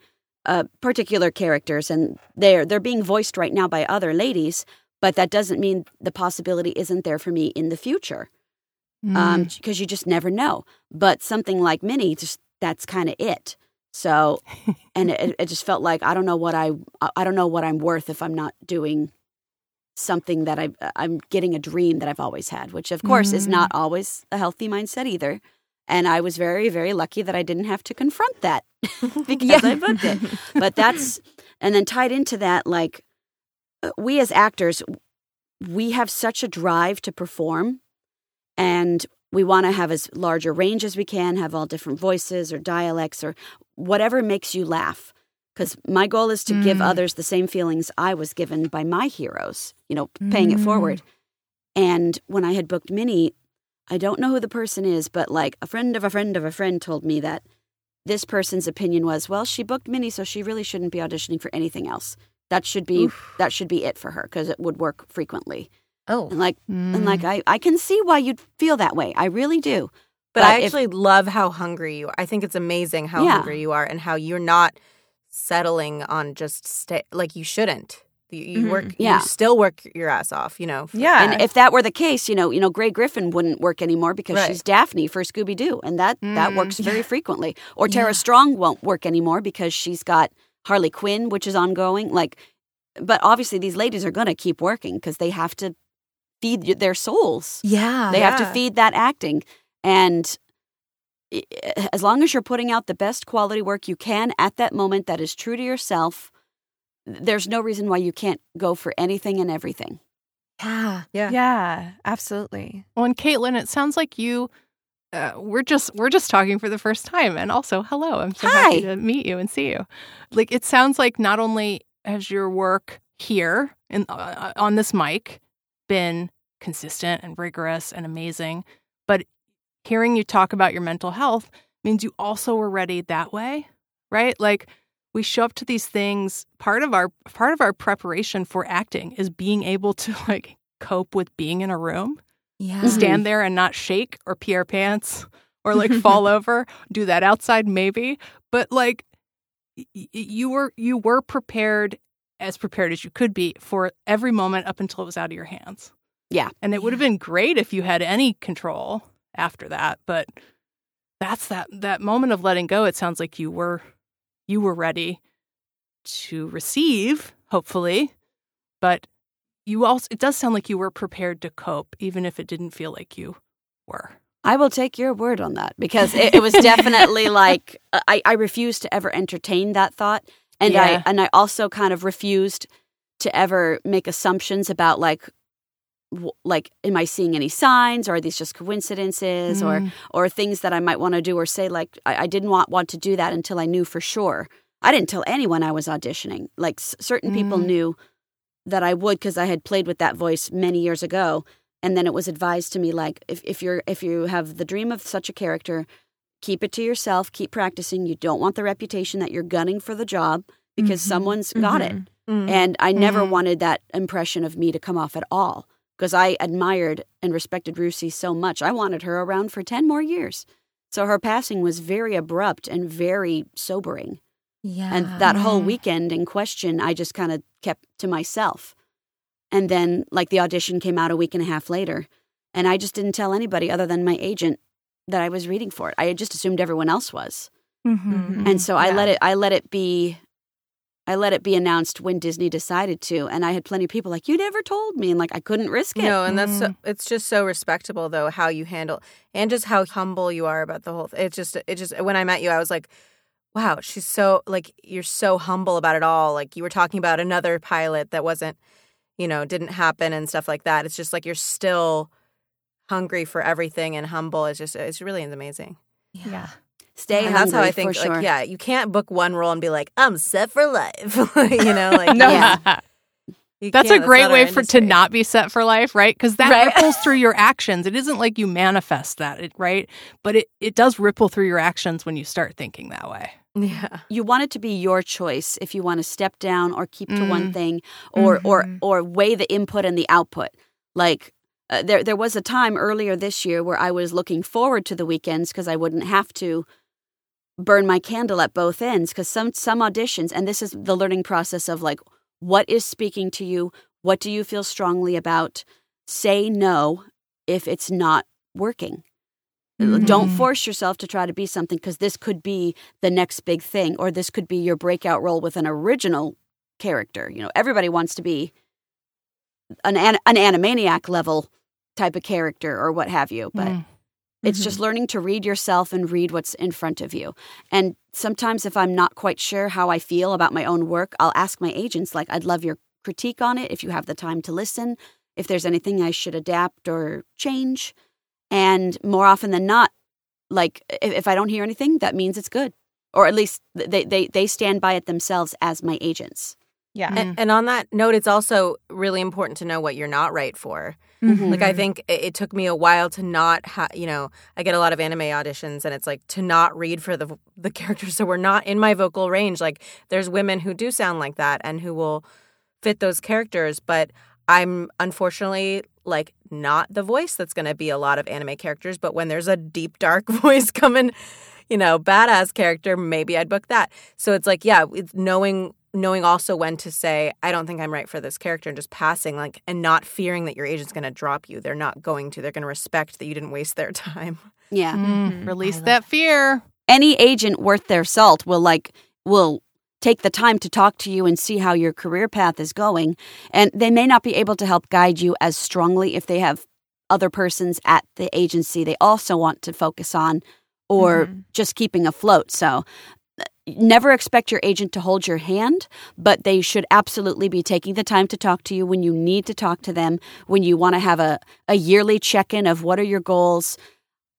uh, particular characters, and they're they're being voiced right now by other ladies. But that doesn't mean the possibility isn't there for me in the future um Mm. because you just never know. But something like Minnie just that's kind of it. So and it, it just felt like i don't know what i i don't know what i'm worth if i'm not doing something that i i'm getting a dream that i've always had which of course is not always a healthy mindset either. And i was very very lucky that i didn't have to confront that because i booked it. But that's and then tied into that like we as actors we have such a drive to perform and we want to have as large a range as we can have all different voices or dialects or whatever makes you laugh. Because my goal is to give Mm. others the same feelings i was given by my heroes you know paying it forward. And when i had booked minnie i don't know who the person is but like a friend of a friend of a friend told me that this person's opinion was well she booked minnie so she really shouldn't be auditioning for anything else that should be that should be it for her because it would work frequently Oh. and like and Mm. like I, I can see why you'd feel that way. I really do. But, I if- actually love how hungry you are. I think it's amazing how Yeah. hungry you are and how you're not settling on just stay like you shouldn't. You, you work Mm-hmm. Yeah. you still work your ass off, you know. for- Yeah. and if that were the case, you know, you know, Grey Griffin wouldn't work anymore because Right. she's Daphne for Scooby Doo, and that that Mm. works very frequently. Or Tara Strong won't work anymore because she's got Harley Quinn, which is ongoing. Like, but obviously these ladies are going to keep working because they have to feed their souls. Yeah. They have to feed that acting. And eh, eh, as long as you're putting out the best quality work you can at that moment that is true to yourself, there's no reason why you can't go for anything and everything. yeah. Yeah. yeah, absolutely. Well, and Kaitlyn, it sounds like you. Uh, we're just we're just talking for the first time, and also hello. I'm so happy to meet you and see you. Like it sounds like not only has your work here in uh, on this mic been consistent and rigorous and amazing, but hearing you talk about your mental health means you also were ready that way, right? Like we show up to these things. Part of our part of our preparation for acting is being able to like cope with being in a room Yeah. Stand there and not shake or pee our pants or like fall over do that outside maybe but like y- you were you were prepared as prepared as you could be for every moment up until it was out of your hands Yeah. and it would have been great if you had any control after that but that's that that moment of letting go it sounds like you were you were ready to receive hopefully but you also it does sound like you were prepared to cope even if it didn't feel like you were I will take your word on that because it, it was definitely like uh, I, I refused to ever entertain that thought, and Yeah. I and I also kind of refused to ever make assumptions about like w- like am I seeing any signs or are these just coincidences or Mm. or things that I might want to do or say like I, I didn't want want to do that until I knew for sure. I didn't tell anyone I was auditioning. Like s- certain people Mm. knew that I would because I had played with that voice many years ago. And then it was advised to me like if, if you're if you have the dream of such a character, keep it to yourself, keep practicing. You don't want the reputation that you're gunning for the job because Mhm. someone's got it. Mhm. And I never Mhm. wanted that impression of me to come off at all because I admired and respected Russi so much. I wanted her around for 10 more years. So her passing was very abrupt and very sobering. Yeah. And that whole weekend in question, I just kind of kept to myself. And then, like, the audition came out a week and a half later. And I just didn't tell anybody other than my agent that I was reading for it. I had just assumed everyone else was. Mm-hmm. And so I Yeah. let it I let it be I let it be announced when Disney decided to. And I had plenty of people like, You never told me and like I couldn't risk it. No, and that's so, it's just so respectable though how you handle and just how humble you are about the whole. It just it just when I met you, I was like, wow, she's so like you're so humble about it all. Like you were talking about another pilot that wasn't, you know, didn't happen and stuff like that. It's just like you're still hungry for everything and humble. It's just it's really amazing. yeah. Stay and that's how I think. for sure. Like, yeah, you can't book one role and be like, I'm set for life. you know, like No. Yeah. You That's a great not way for to not be set for life, right? Because that Right. ripples through your actions. It isn't like you manifest that, right? But it, it does ripple through your actions when you start thinking that way. Yeah. you want it to be your choice if you want to step down or keep to one Mm. thing or or Mhm. or weigh the input and the output like uh, there there was a time earlier this year where I was looking forward to the weekends because I wouldn't have to burn my candle at both ends because some some auditions and this is the learning process of like what is speaking to you what do you feel strongly about say no if it's not working don't Mhm. force yourself to try to be something because this could be the next big thing or this could be your breakout role with an original character you know everybody wants to be an an, an animaniac level type of character or what have you but Mm. It's just mm-hmm. learning to read yourself and read what's in front of you. And sometimes, if I'm not quite sure how I feel about my own work, I'll ask my agents, like, I'd love your critique on it if you have the time to listen, if there's anything I should adapt or change. And more often than not, like, if, if I don't hear anything, that means it's good. Or at least they, they, they stand by it themselves as my agents. Yeah. And, mm-hmm. and on that note, it's also really important to know what you're not right for. Mhm. Like I think it, it took me a while to not, ha- you know, I get a lot of anime auditions, and it's like to not read for the the characters so we're not in my vocal range. Like there's women who do sound like that and who will fit those characters, but I'm unfortunately like not the voice that's going to be a lot of anime characters. But when there's a deep dark voice coming, you know, badass character, maybe I'd book that. So it's like, yeah, it's knowing knowing also when to say I don't think I'm right for this character and just passing like and not fearing that your agent's going to drop you. They're not going to. They're going to respect that you didn't waste their time. Yeah. Mm. Release love that fear. any agent worth their salt will like will take the time to talk to you and see how your career path is going and they may not be able to help guide you as strongly if they have other persons at the agency they also want to focus on or Mhm. just keeping afloat so never expect your agent to hold your hand but they should absolutely be taking the time to talk to you when you need to talk to them when you want to have a, a yearly check-in of what are your goals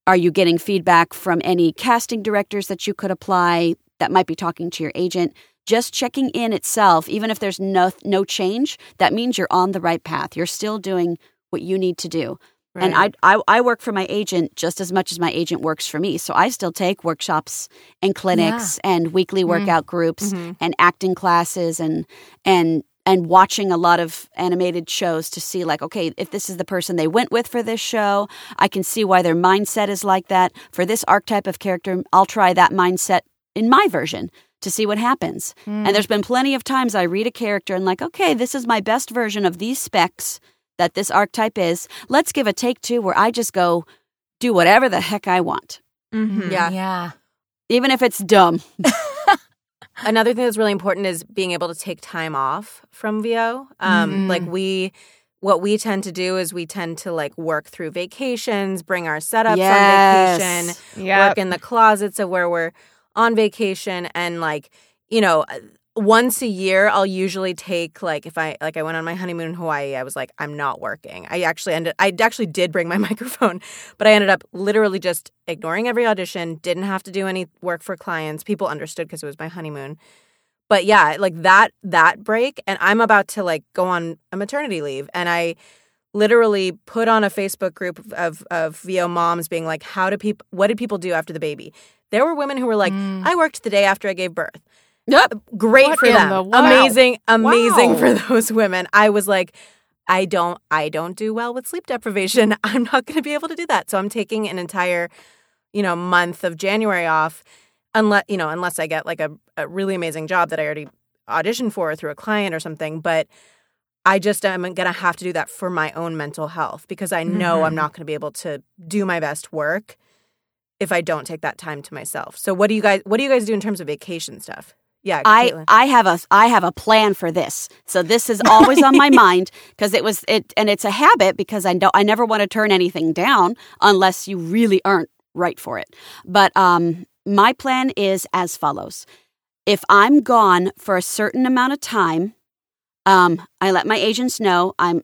are you getting feedback from any casting directors that you could apply that might be talking to your agent? Just checking in itself, even if there's no no change, that means you're on the right path. You're still doing what you need to do. And I, I I work for my agent just as much as my agent works for me. So I still take workshops and clinics and weekly workout groups Mhm. and acting classes and and and watching a lot of animated shows to see like okay if this is the person they went with for this show i can see why their mindset is like that. For this archetype of character i'll try that mindset in my version to see what happens. And there's been plenty of times i read a character and like okay this is my best version of these specs that this archetype is let's give a take two where i just go do whatever the heck i want Mm-hmm. Yeah. Yeah. even if it's dumb Another thing that's really important is being able to take time off from VO. Um, Mhm. Like we, what we tend to do is we tend to like work through vacations, bring our setups on vacation, Yeah. work in the closets of where we're on vacation, and like you know, once a year I'll usually take like if I like I went on my honeymoon in Hawaii, I was like I'm not working. I actually ended I actually did bring my microphone, but I ended up literally just ignoring every audition, didn't have to do any work for clients. People understood because it was my honeymoon. But yeah, like that that break and I'm about to like go on a maternity leave and I literally put on a Facebook group of of VO moms being like how do people what did people do after the baby? There were women who were like Mm. I worked the day after I gave birth yep great What for them. the. Amazing, amazing Wow. for those women. I was like, I don't, I don't do well with sleep deprivation. I'm not going to be able to do that. So I'm taking an entire, you know, month of January off, unless you know, unless I get like a, a really amazing job that I already auditioned for through a client or something. But I just am going to have to do that for my own mental health because I know I'm Mhm. not going to be able to do my best work if I don't take that time to myself. So what do you guys what do you guys do in terms of vacation stuff? Yeah, I. I have a I have a plan for this. So this is always on my mind because it was it and it's a habit because I don't I never want to turn anything down unless you really aren't right for it. But um my plan is as follows. If I'm gone for a certain amount of time, um I let my agents know I'm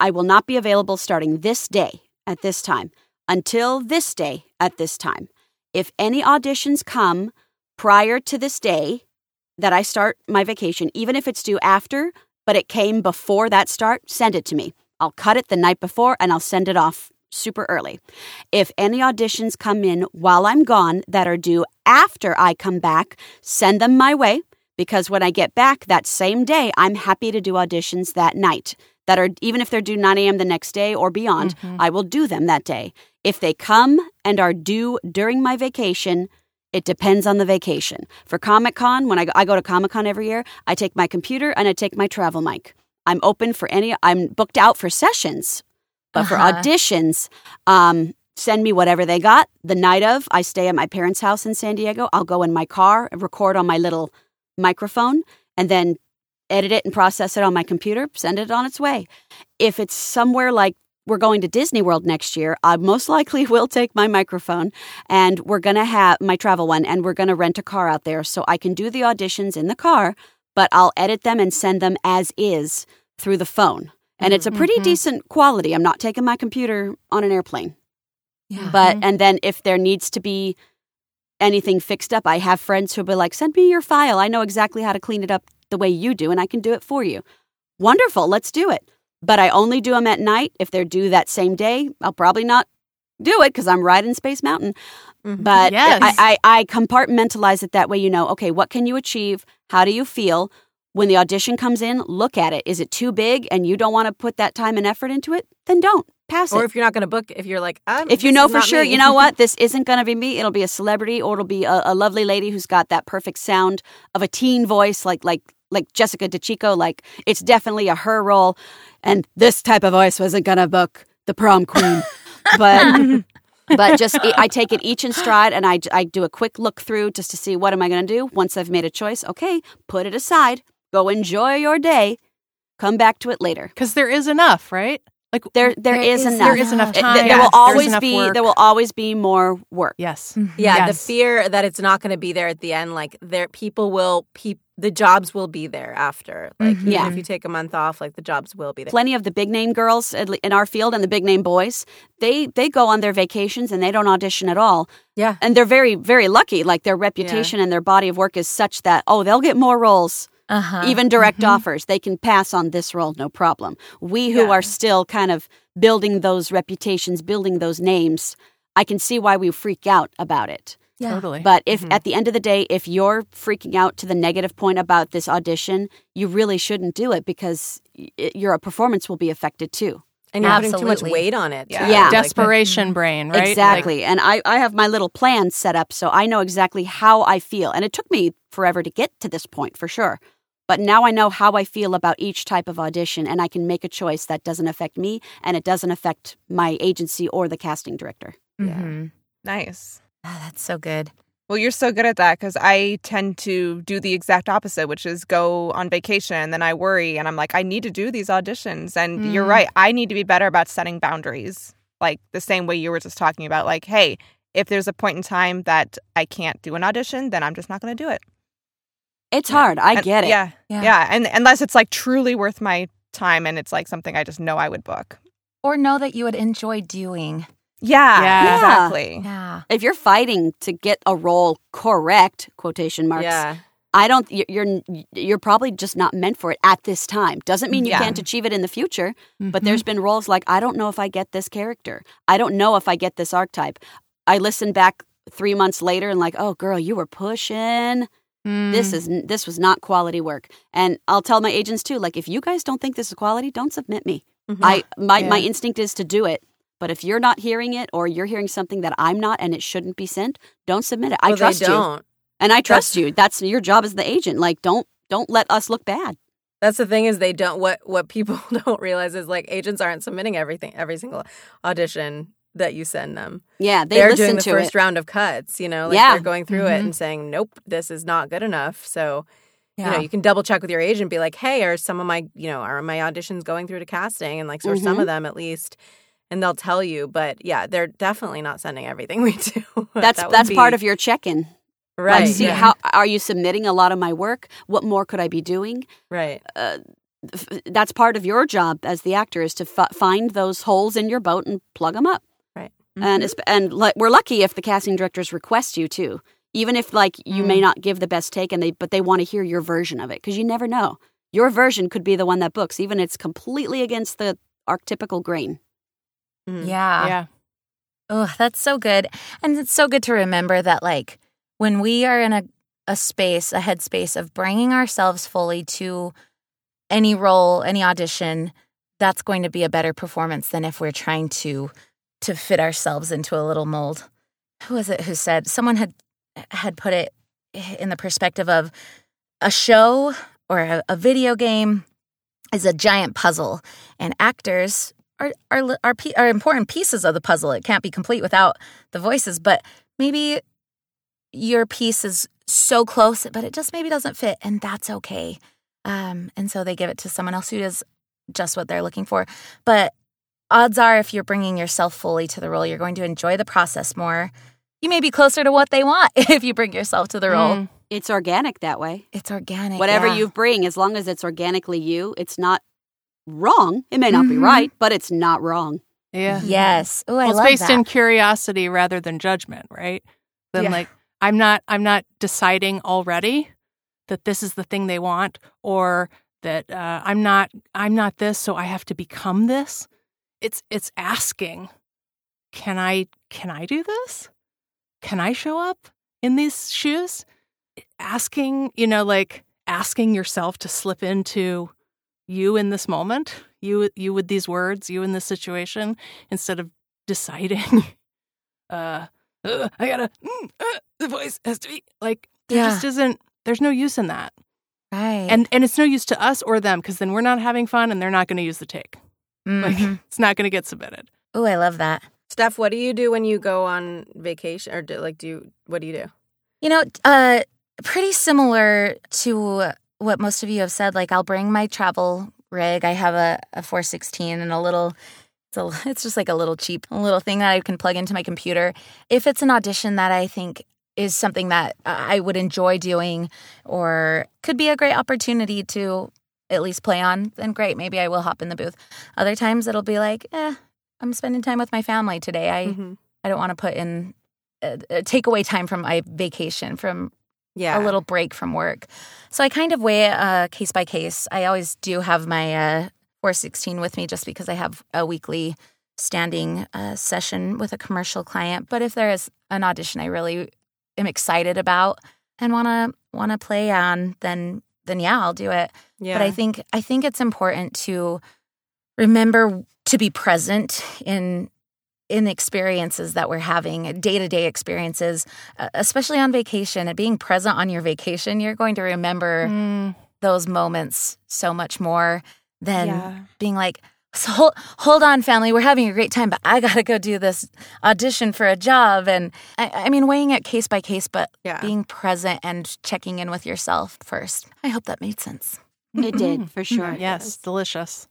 I will not be available starting this day at this time until this day at this time. If any auditions come prior to this day, that I start my vacation, even if it's due after, but it came before that start, send it to me. I'll cut it the night before and I'll send it off super early. If any auditions come in while I'm gone that are due after I come back, send them my way because when I get back that same day, I'm happy to do auditions that night. That are even if they're due 9 a.m. the next day or beyond, mm-hmm. I will do them that day. If they come and are due during my vacation, it depends on the vacation. For Comic Con, when I go, I go to Comic Con every year, I take my computer and I take my travel mic. I'm open for any, I'm booked out for sessions, but for Uh-huh. auditions, um, send me whatever they got. The night of, I stay at my parents' house in San Diego. I'll go in my car, record on my little microphone, and then edit it and process it on my computer, send it on its way. If it's somewhere like we're going to Disney World next year, I most likely will take my microphone and we're going to have my travel one and we're going to rent a car out there so I can do the auditions in the car, but I'll edit them and send them as is through the phone. And it's a mm, pretty mm-hmm. decent quality. I'm not taking my computer on an airplane. Yeah. But mm-hmm. and then if there needs to be anything fixed up, I have friends who'll be like, "Send me your file. I know exactly how to clean it up the way you do, and I can do it for you." Wonderful, let's do it. But I only do them at night. If they're due that same day, I'll probably not do it because I'm riding Space Mountain. But Yes. I, I, I compartmentalize it that way. You know, okay, what can you achieve? How do you feel? When the audition comes in, look at it. Is it too big and you don't want to put that time and effort into it? Then don't pass it Or if you're not going to book, if you're like, um, if you know for sure, me. you know what, this isn't going to be me. It'll be a celebrity, or it'll be a, a lovely lady who's got that perfect sound of a teen voice, like like like Jessica DiCicco. Like it's definitely a her role, and this type of voice wasn't going to book the prom queen, but. but just I take it each in stride, and I, I do a quick look through just to see what am I going to do. Once I've made a choice, okay, put it aside, go enjoy your day, come back to it later. Because there is enough, right? Like There, there is, enough. There is enough It- time. there Yes, will always be work. there will always be more work. Yes. Mm-hmm. Yeah, the fear that it's not going to be there at the end, like there, people will, peop, the jobs will be there after. Like, mm-hmm. even Yeah. if you take a month off, like the jobs will be there. Plenty of the big name girls in our field and the big name boys, they they go on their vacations and they don't audition at all. Yeah, And they're very very lucky. Like their reputation and their body of work is such that oh they'll get more roles. Uh-huh. Even direct offers, they can pass on this role, no problem. We who Yeah. are still kind of building those reputations, building those names, I can see why we freak out about it. Yeah. Totally. But if at the end of the day, if you're freaking out to the negative point about this audition, you really shouldn't do it because y- your performance will be affected too. and you're putting too much weight on it. Yeah. too. Yeah. Like, Desperation brain, right? Like, Exactly. and I, I have my little plan set up so I know exactly how I feel. And it took me forever to get to this point for sure. But now I know how I feel about each type of audition and I can make a choice that doesn't affect me and it doesn't affect my agency or the casting director. Mhm. Nice. Oh, that's so good. Well, you're so good at that because I tend to do the exact opposite, which is go on vacation and then I worry and I'm like, I need to do these auditions. And you're Mm. right. I need to be better about setting boundaries, like the same way you were just talking about. Like, hey, if there's a point in time that I can't do an audition, then I'm just not going to do it. It's hard. I And- get it. Yeah. Yeah. Yeah. And unless it's like truly worth my time and it's like something I just know I would book. Or know that you would enjoy doing. Yeah. Yeah. Exactly. Yeah. If you're fighting to get a role correct, quotation marks, Yeah, I don't. you- You're you're probably just not meant for it at this time. Doesn't mean you Yeah. can't achieve it in the future. But Mhm. there's been roles like I don't know if I get this character. I don't know if I get this archetype. I listen back three months later and like, oh girl, you were pushing. This Mm. is this was not quality work. And I'll tell my agents too. Like, if you guys don't think this is quality, don't submit me. I my my instinct is to do it. But if you're not hearing it or you're hearing something that I'm not and it shouldn't be sent, don't submit it. I Well, trust you. don't. And I trust you. That's your job as the agent. Like don't don't let us look bad. That's the thing is they don't what what people don't realize is like agents aren't submitting everything every single audition that you send them. Yeah, they They're listen doing the first it. round of cuts, you know, like Yeah. they're going through it Mhm. and saying, "Nope, this is not good enough." So, Yeah. you know, you can double check with your agent be like, "Hey, are some of my, you know, are my auditions going through to casting?" and like or some Mhm. of them at least. And they'll tell you, but yeah, they're definitely not sending everything we do. That's That that's part of your check-in. right. Like, see yeah, how are you submitting a lot of my work? What more could I be doing? right. F- That's part of your job as the actor is to f- find those holes in your boat and plug them up. Right. And and like we're lucky if the casting directors request you to, even if like you may not give the best take and they but they want to hear your version of it because you never know. your version could be the one that books, even if it's completely against the archetypical grain. Mhm. Yeah. yeah. Oh, that's so good. And it's so good to remember that, like, when we are in a, a space, a headspace of bringing ourselves fully to any role, any audition, that's going to be a better performance than if we're trying to to fit ourselves into a little mold. Who was it who said someone had had put it in the perspective of a show or a, a video game is a giant puzzle and actors are are are, are important pieces of the puzzle. It can't be complete without the voices, but maybe your piece is so close, but it just maybe doesn't fit, and that's okay. Um, and so they give it to someone else who does just what they're looking for. But odds are, if you're bringing yourself fully to the role, you're going to enjoy the process more. You may be closer to what they want if you bring yourself to the role. Mm. It's organic that way. It's organic. Whatever yeah. you bring, as long as it's organically you, it's not wrong. It may not be Mhm. right, but it's not wrong. Yeah. Yes. Oh, I well, it's love based that. in curiosity rather than judgment, right? Then Yeah. like I'm not I'm not deciding already that this is the thing they want or that uh, I'm not I'm not this, so I have to become this. It's it's asking, can I can I do this? Can I show up in these shoes? Asking, you know, like asking yourself to slip into you in this moment, you you with these words, you in this situation, instead of deciding, uh, "Ugh, I gotta, mm, uh, the voice has to be like, there Yeah. just isn't, there's no use in that. right. And, and it's no use to us or them because then we're not having fun and they're not going to use the take. Like, Mhm. it's not going to get submitted. oh, I love that. Steph, what do you do when you go on vacation, or do, like, do you, what do you do? You know, uh, pretty similar to what most of you have said. Like, I'll bring my travel rig. I have a, a 416 and a little, it's, a, it's just like a little cheap little thing that I can plug into my computer. If it's an audition that I think is something that I would enjoy doing or could be a great opportunity to at least play on, then great. Maybe I will hop in the booth. Other times it'll be like, eh, I'm spending time with my family today. I, Mhm. I don't want to put in, uh, uh, take away time from my vacation, from Yeah. a little break from work. So I kind of weigh it uh, case by case. I always do have my uh, 416 with me just because I have a weekly standing uh, session with a commercial client. But if there is an audition I really am excited about and want to want to play on, then then yeah, I'll do it. Yeah. But I think I think it's important to remember to be present in in experiences that we're having, day to day experiences, uh, especially on vacation. And being present on your vacation, you're going to remember Mm. those moments so much more than Yeah. being like, so hold, hold on, family, we're having a great time, but I gotta go do this audition for a job. And I, I mean, weighing it case by case, but Yeah. being present and checking in with yourself first. I hope that made sense. It did, mm-hmm. for sure. Yes, delicious.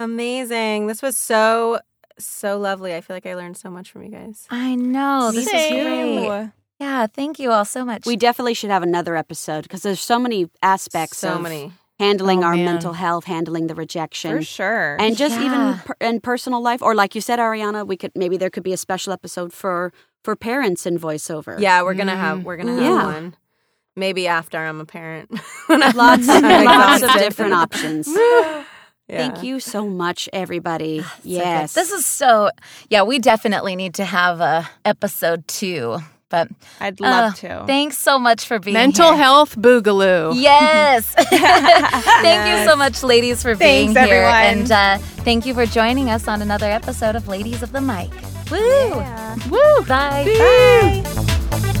Amazing. This was so, so lovely. I feel like I learned so much from you guys. I know. This is Same. great. Yeah, thank you all so much. We definitely should have another episode because there's so many aspects So of many. Handling Oh, our man. mental health, handling the rejection. For sure. And just Yeah. even per- in personal life, or like you said, Arianna, we could maybe there could be a special episode for for parents in voiceover. Yeah, we're gonna have Mm. we're gonna have Yeah. one. Maybe after I'm a parent. Lots lots of different options. Yeah. Thank you so much, everybody. So good. yes, This is so, yeah, we definitely need to have a episode two. But I'd love uh, to. thanks so much for being Mental here. health boogaloo. Yes. thank you so much, ladies, for being here. everyone. And uh, thank you for joining us on another episode of Ladies of the Mic. Woo! Yeah. Woo! Bye. Bye.